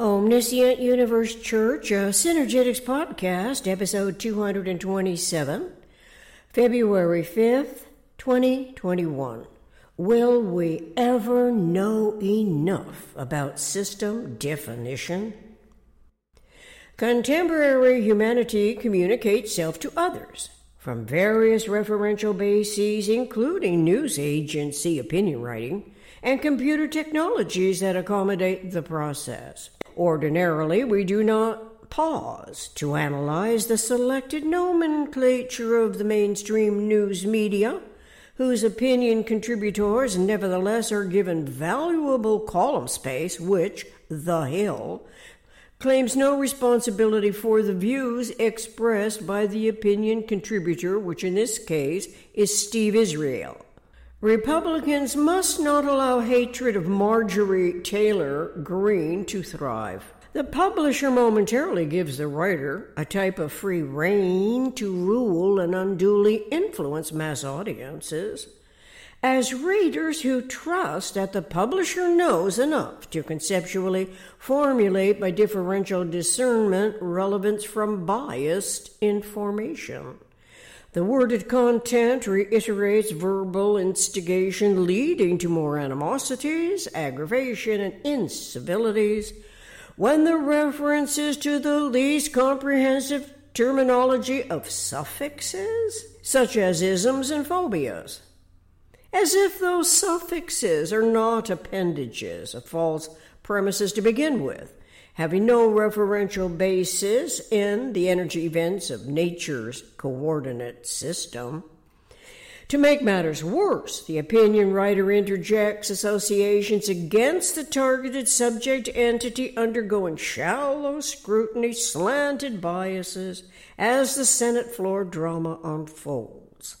Omniscient Universe Church, a Synergetics Podcast, episode 227, February 5th, 2021. Will we ever know enough about system definition? Contemporary humanity communicates self to others from various referential bases, including news agency opinion writing and computer technologies that accommodate the process. Ordinarily, we do not pause to analyze the selected nomenclature of the mainstream news media, whose opinion contributors nevertheless are given valuable column space, which, The Hill, claims no responsibility for the views expressed by the opinion contributor, which in this case is Steve Israel. Republicans must not allow hatred of Marjorie Taylor Greene to thrive. The publisher momentarily gives the writer a type of free rein to rule and unduly influence mass audiences. As readers who trust that the publisher knows enough to conceptually formulate by differential discernment relevance from biased information. The worded content reiterates verbal instigation leading to more animosities, aggravation, and incivilities. When the reference is to the least comprehensive terminology of suffixes, such as isms and phobias. As if those suffixes are not appendages of false premises to begin with having no referential basis in the energy events of nature's coordinate system. To make matters worse, the opinion writer interjects associations against the targeted subject entity undergoing shallow scrutiny, slanted biases as the Senate floor drama unfolds.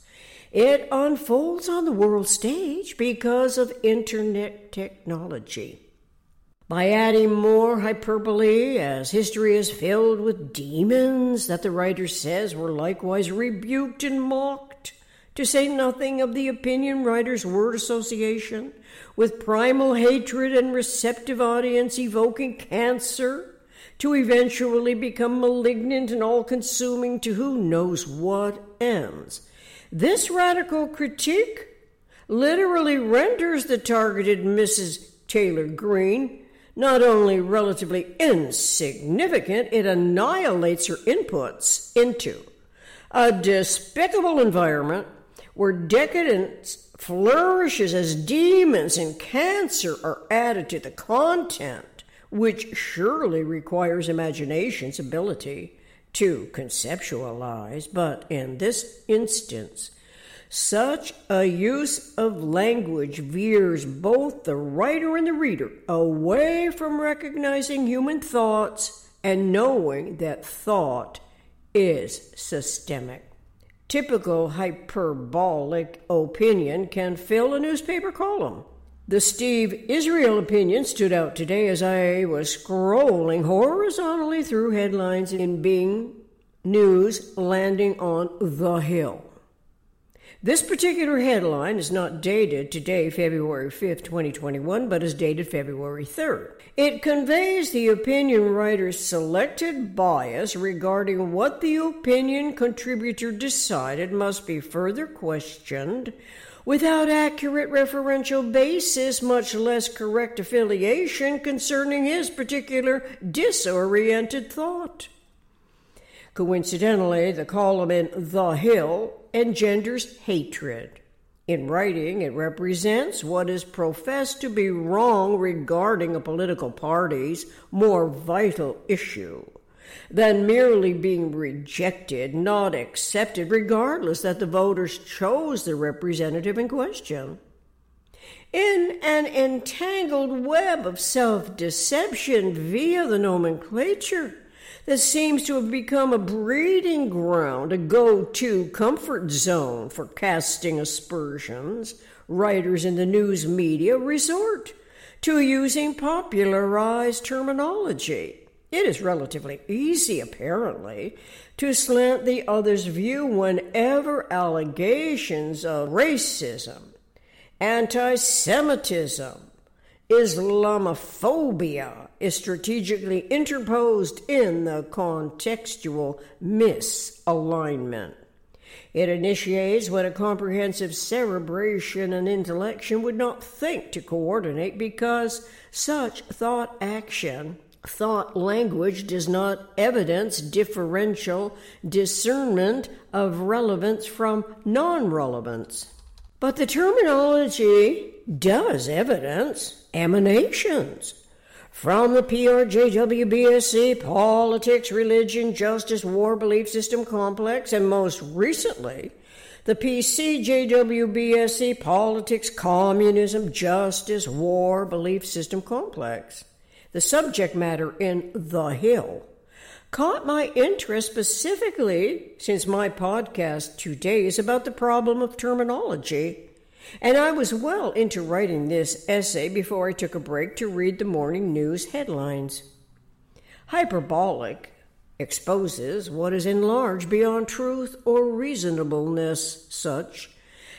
It unfolds on the world stage because of internet technology by adding more hyperbole, as history is filled with demons that the writer says were likewise rebuked and mocked, to say nothing of the opinion writer's word association with primal hatred and receptive audience evoking cancer to eventually become malignant and all consuming to who knows what ends. This radical critique literally renders the targeted Mrs. Taylor Greene not only relatively insignificant, it annihilates her inputs into a despicable environment where decadence flourishes as demons and cancer are added to the content, which surely requires imagination's ability to conceptualize, but in this instance, such a use of language veers both the writer and the reader away from recognizing human thoughts and knowing that thought is systemic. Typical hyperbolic opinion can fill a newspaper column. The Steve Israel opinion stood out today as I was scrolling horizontally through headlines in Bing News landing on The Hill. This particular headline is not dated today, February 5th, 2021, but is dated February 3rd. It conveys the opinion writer's selected bias regarding what the opinion contributor decided must be further questioned without accurate referential basis, much less correct affiliation concerning his particular disoriented thought. Coincidentally, the column in The Hill engenders hatred. In writing, it represents what is professed to be wrong regarding a political party's more vital issue than merely being rejected, not accepted, regardless that the voters chose the representative in question. In an entangled web of self deception via the nomenclature, that seems to have become a breeding ground, a go to comfort zone for casting aspersions, writers in the news media resort to using popularized terminology. It is relatively easy, apparently, to slant the other's view whenever allegations of racism, anti Semitism, Islamophobia is strategically interposed in the contextual misalignment. It initiates what a comprehensive cerebration and intellection would not think to coordinate because such thought action, thought language does not evidence differential discernment of relevance from non relevance. But the terminology does evidence emanations from the PRJWBSC politics, religion, justice, war, belief system complex, and most recently, the PCJWBSC politics, communism, justice, war, belief system complex. The subject matter in The Hill caught my interest specifically since my podcast today is about the problem of terminology and I was well into writing this essay before I took a break to read the morning news headlines. Hyperbolic exposes what is enlarged beyond truth or reasonableness, such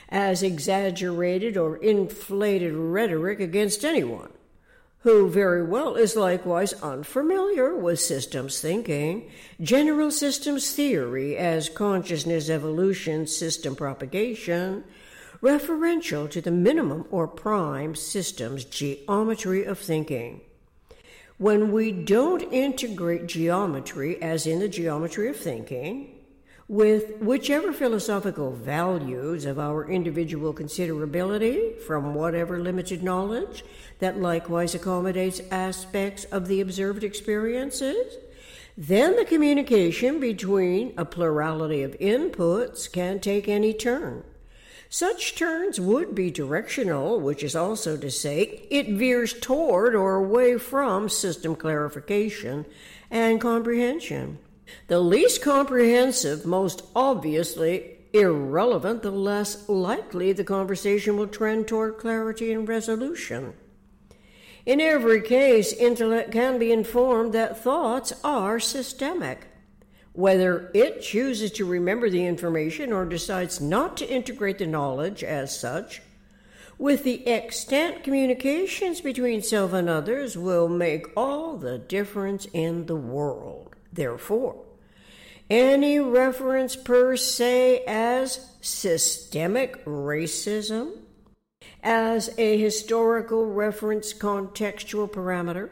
as exaggerated or inflated rhetoric against anyone who very well is likewise unfamiliar with systems thinking, general systems theory as consciousness evolution, system propagation, referential to the minimum or prime system's geometry of thinking. When we don't integrate geometry, as in the geometry of thinking, with whichever philosophical values of our individual considerability from whatever limited knowledge that likewise accommodates aspects of the observed experiences, then the communication between a plurality of inputs can take any turn. Such turns would be directional, which is also to say it veers toward or away from system clarification and comprehension. The least comprehensive, most obviously irrelevant, the less likely the conversation will trend toward clarity and resolution. In every case, intellect can be informed that thoughts are systemic. Whether it chooses to remember the information or decides not to integrate the knowledge as such, with the extent communications between self and others will make all the difference in the world. Therefore, any reference per se as systemic racism, as a historical reference contextual parameter,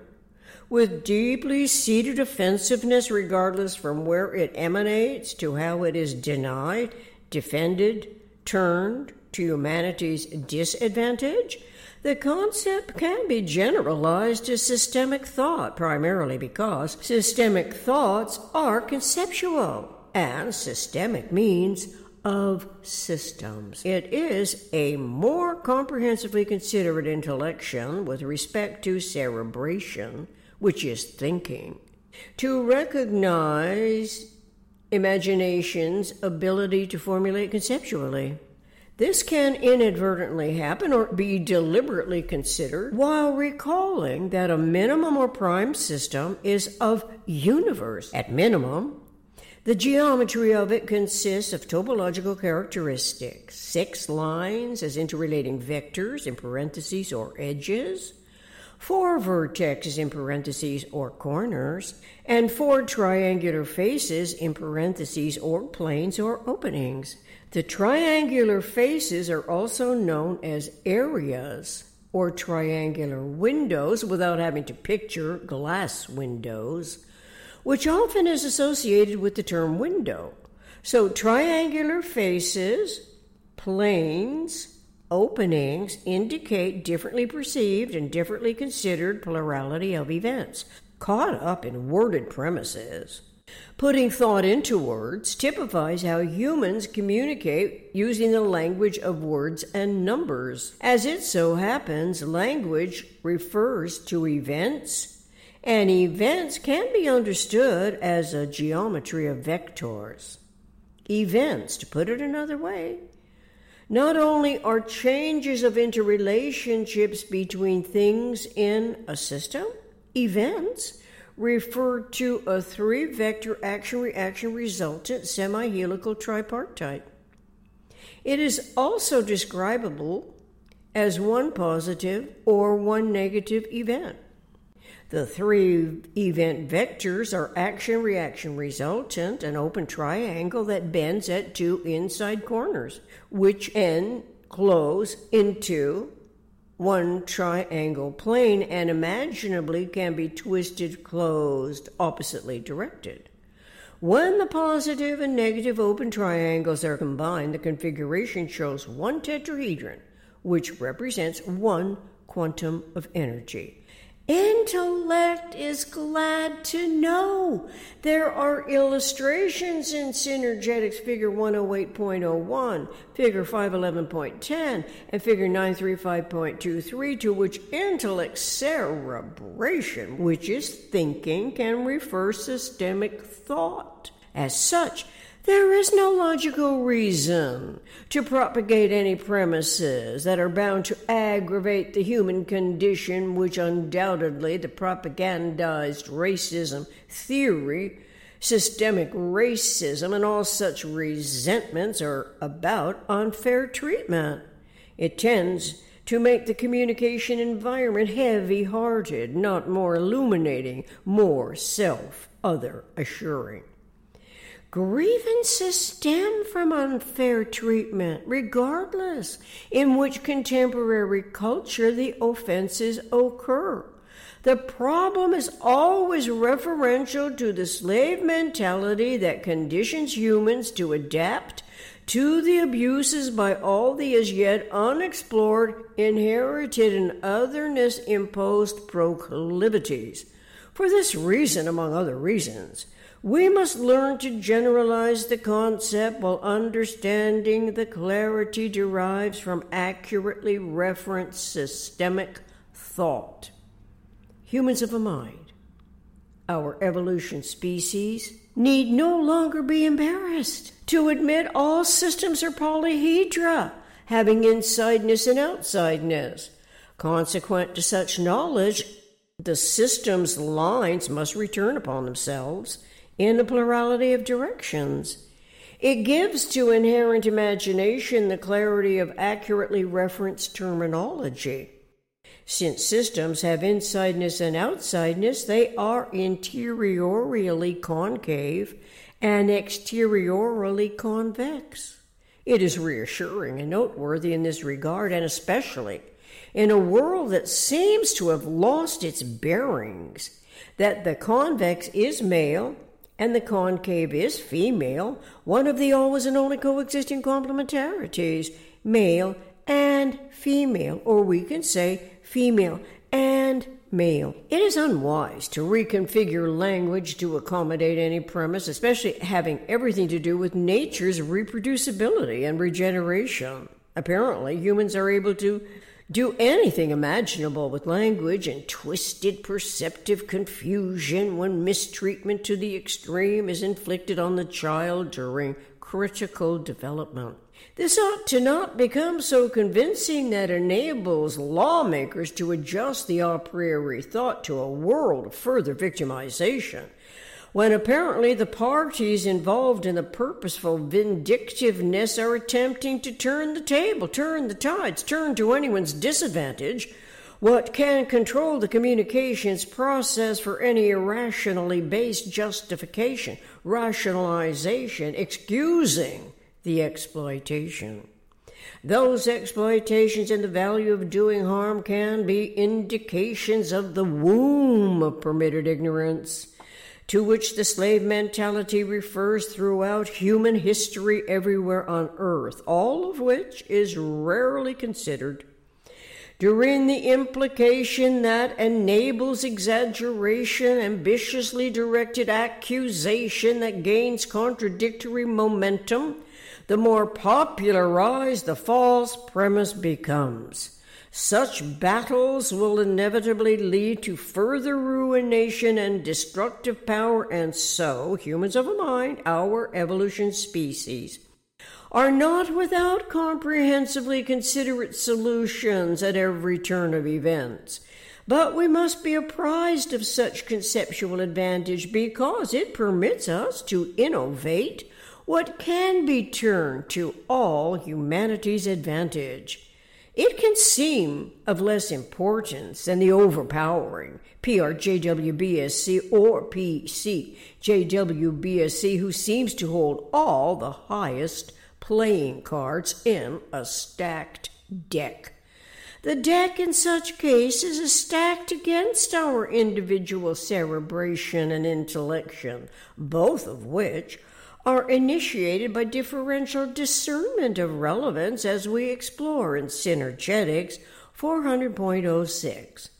with deeply seated offensiveness, regardless from where it emanates to how it is denied, defended, turned to humanity's disadvantage, the concept can be generalized to systemic thought, primarily because systemic thoughts are conceptual, and systemic means of systems. It is a more comprehensively considered intellection with respect to cerebration which is thinking, to recognize imagination's ability to formulate conceptually. This can inadvertently happen or be deliberately considered while recalling that a minimum or prime system is of universe. At minimum, the geometry of it consists of topological characteristics, six lines as interrelating vectors in parentheses or edges, four vertexes in parentheses or corners, and four triangular faces in parentheses or planes or openings. The triangular faces are also known as areas or triangular windows without having to picture glass windows, which often is associated with the term window. So, triangular faces, planes, Openings indicate differently perceived and differently considered plurality of events, caught up in worded premises. Putting thought into words typifies how humans communicate using the language of words and numbers. As it so happens, language refers to events, and events can be understood as a geometry of vectors. Events, to put it another way, not only are changes of interrelationships between things in a system, events refer to a three vector action reaction resultant semi helical tripartite. It is also describable as one positive or one negative event. The three event vectors are action, reaction, resultant, an open triangle that bends at two inside corners, which end close into one triangle plane and imaginably can be twisted closed oppositely directed. When the positive and negative open triangles are combined, the configuration shows one tetrahedron, which represents one quantum of energy. Intellect is glad to know there are illustrations in Synergetics Figure 108.01, Figure 511.10, and Figure 935.23 to which intellect cerebration, which is thinking, can refer systemic thought. As such, there is no logical reason to propagate any premises that are bound to aggravate the human condition, which undoubtedly the propagandized racism theory, systemic racism, and all such resentments are about unfair treatment. It tends to make the communication environment heavy hearted, not more illuminating, more self other assuring. Grievances stem from unfair treatment, regardless in which contemporary culture the offenses occur. The problem is always referential to the slave mentality that conditions humans to adapt to the abuses by all the as yet unexplored, inherited, and otherness imposed proclivities. For this reason, among other reasons, we must learn to generalize the concept while understanding the clarity derives from accurately referenced systemic thought. Humans of a mind, our evolution species, need no longer be embarrassed to admit all systems are polyhedra, having insideness and outsideness. Consequent to such knowledge, the system's lines must return upon themselves in a plurality of directions. It gives to inherent imagination the clarity of accurately referenced terminology. Since systems have insideness and outsideness, they are interiorly concave and exteriorly convex. It is reassuring and noteworthy in this regard, and especially in a world that seems to have lost its bearings, that the convex is male and the concave is female, one of the always and only coexisting complementarities, male and female, or we can say female and male. It is unwise to reconfigure language to accommodate any premise, especially having everything to do with nature's reproducibility and regeneration. Apparently, humans are able to do anything imaginable with language and twisted perceptive confusion when mistreatment to the extreme is inflicted on the child during critical development. This ought to not become so convincing that enables lawmakers to adjust the a priori thought to a world of further victimization when apparently the parties involved in the purposeful vindictiveness are attempting to turn the table, turn the tides, turn to anyone's disadvantage what can control the communications process for any irrationally based justification, rationalization, excusing the exploitation. Those exploitations and the value of doing harm can be indications of the womb of permitted ignorance to which the slave mentality refers throughout human history everywhere on earth, all of which is rarely considered. During the implication that enables exaggeration, ambitiously directed accusation that gains contradictory momentum, the more popularized the false premise becomes. Such battles will inevitably lead to further ruination and destructive power, and so, humans of a mind, our evolution species, are not without comprehensively considerate solutions at every turn of events. But we must be apprised of such conceptual advantage because it permits us to innovate what can be turned to all humanity's advantage. It can seem of less importance than the overpowering PRJWBSC or PCJWBSC, who seems to hold all the highest playing cards in a stacked deck. The deck in such cases is stacked against our individual cerebration and intellection, both of which are initiated by differential discernment of relevance as we explore in Synergetics 400.06.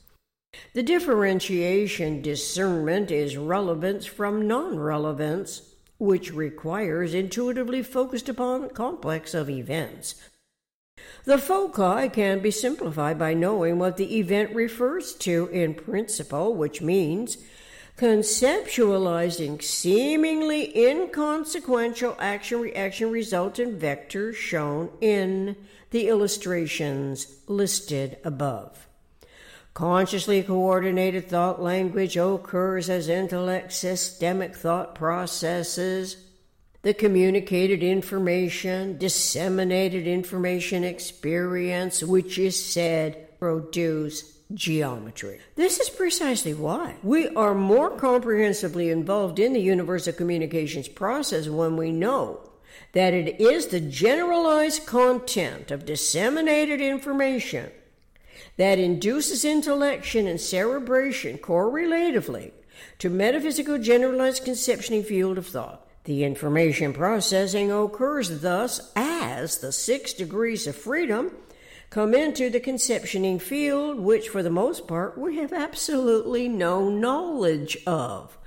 The differentiation discernment is relevance from non relevance, which requires intuitively focused upon complex of events. The foci can be simplified by knowing what the event refers to in principle, which means conceptualizing seemingly inconsequential action reaction resultant vectors shown in the illustrations listed above. Consciously coordinated thought language occurs as intellect systemic thought processes. The communicated information, disseminated information experience, which is said produce geometry. This is precisely why we are more comprehensively involved in the universal communications process when we know that it is the generalized content of disseminated information that induces intellection and cerebration correlatively to metaphysical generalized conceptioning field of thought. The information processing occurs thus as the six degrees of freedom come into the conceptioning field, which for the most part we have absolutely no knowledge of.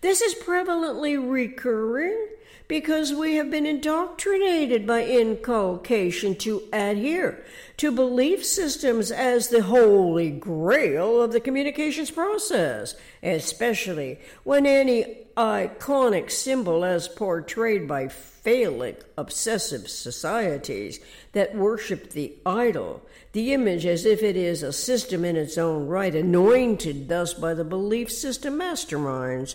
This is prevalently recurring because we have been indoctrinated by inculcation to adhere to belief systems as the holy grail of the communications process, especially when any iconic symbol, as portrayed by phallic obsessive societies that worship the idol, the image as if it is a system in its own right, anointed thus by the belief system masterminds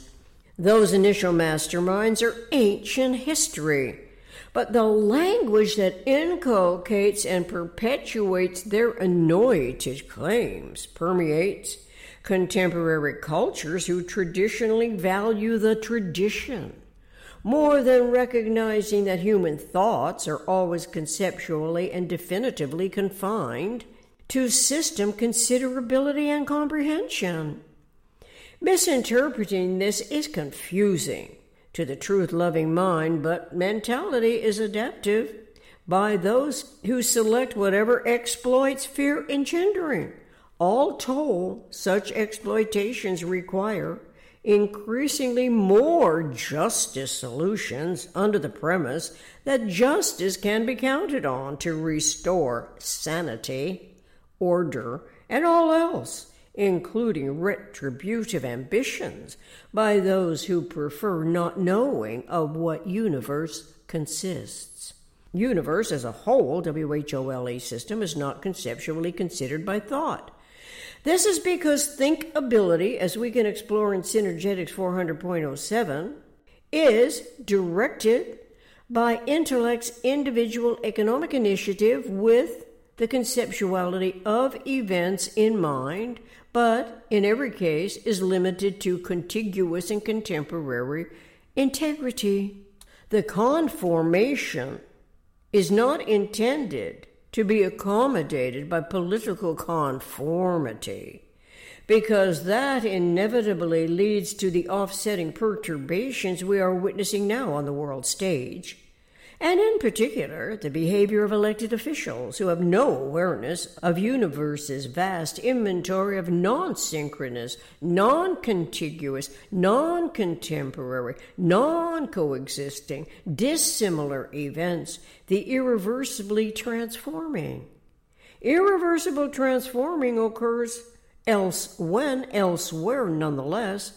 those initial masterminds are ancient history, but the language that inculcates and perpetuates their anointed claims permeates contemporary cultures who traditionally value the tradition more than recognizing that human thoughts are always conceptually and definitively confined to system considerability and comprehension. Misinterpreting this is confusing to the truth loving mind, but mentality is adaptive by those who select whatever exploits fear engendering. All told, such exploitations require increasingly more justice solutions under the premise that justice can be counted on to restore sanity, order, and all else including retributive ambitions by those who prefer not knowing of what universe consists. Universe as a whole, WHOLE system, is not conceptually considered by thought. This is because thinkability, as we can explore in Synergetics 400.07, is directed by intellect's individual economic initiative with the conceptuality of events in mind but in every case is limited to contiguous and contemporary integrity. The conformation is not intended to be accommodated by political conformity, because that inevitably leads to the offsetting perturbations we are witnessing now on the world stage and in particular the behavior of elected officials who have no awareness of universe's vast inventory of non-synchronous, non-contiguous, non-contemporary, non-coexisting, dissimilar events, the irreversibly transforming. Irreversible transforming occurs else when elsewhere nonetheless,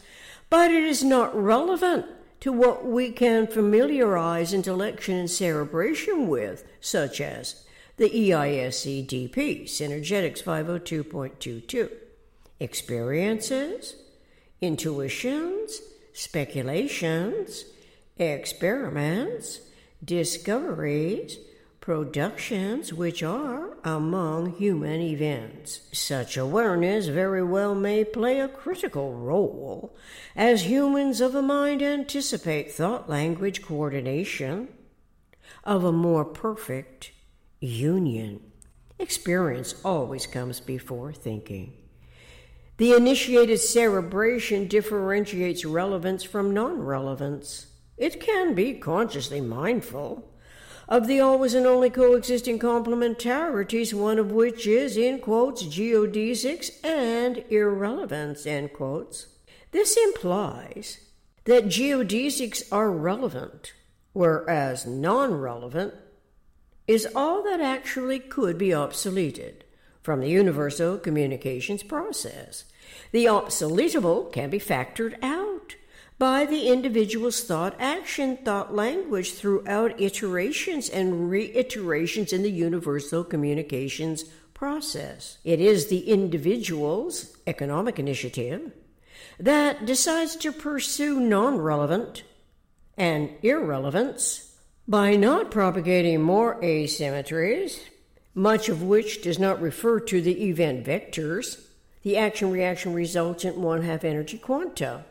but it is not relevant to what we can familiarize intellection and cerebration with, such as the EISCDP, Synergetics 502.22. Experiences, intuitions, speculations, experiments, discoveries, productions which are among human events. Such awareness very well may play a critical role as humans of a mind anticipate thought language coordination of a more perfect union. Experience always comes before thinking. The initiated cerebration differentiates relevance from non relevance. It can be consciously mindful of the always and only coexisting complementarities, one of which is, in quotes, geodesics and irrelevance, end quotes. This implies that geodesics are relevant, whereas non relevant is all that actually could be obsoleted from the universal communications process. The obsoletable can be factored out by the individual's thought action, thought language throughout iterations and reiterations in the universal communications process. It is the individual's economic initiative that decides to pursue non relevant and irrelevance by not propagating more asymmetries, much of which does not refer to the event vectors. The action reaction resultant one half energy quanta.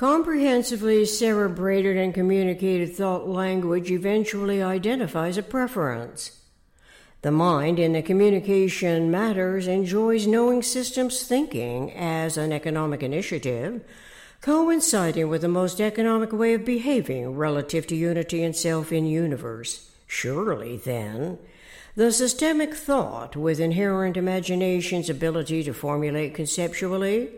Comprehensively cerebrated and communicated thought language eventually identifies a preference. The mind in the communication matters enjoys knowing systems thinking as an economic initiative, coinciding with the most economic way of behaving relative to unity and self in universe. Surely, then, the systemic thought with inherent imagination's ability to formulate conceptually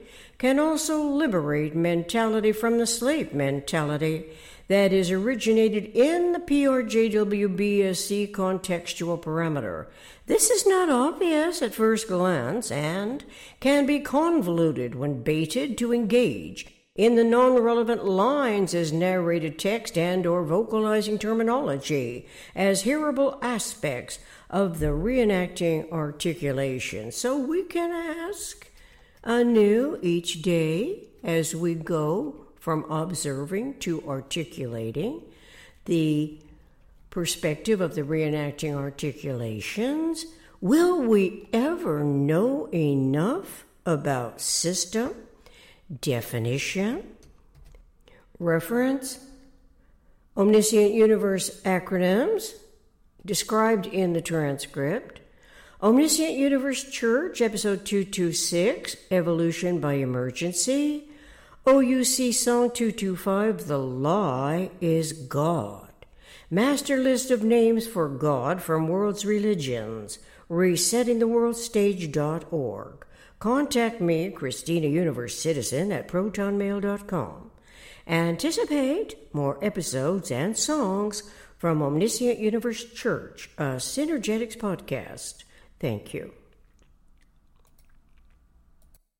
can also liberate mentality from the slave mentality that is originated in the PRJWBSC contextual parameter. This is not obvious at first glance and can be convoluted when baited to engage in the non-relevant lines as narrated text and or vocalizing terminology as hearable aspects of the reenacting articulation. So we can ask anew each day as we go from observing to articulating the perspective of the reenacting articulations. Will we ever know enough about system, definition, reference, omniscient universe acronyms described in the transcript, Omniscient Universe Church, episode 226, Evolution by Emergency. OUC Song 225, The Lie is God. Master list of names for God from World's Religions, resettingtheworldstage.org. Contact me, Christina Universe Citizen, at protonmail.com. Anticipate more episodes and songs from Omniscient Universe Church, a Synergetics podcast. Thank you.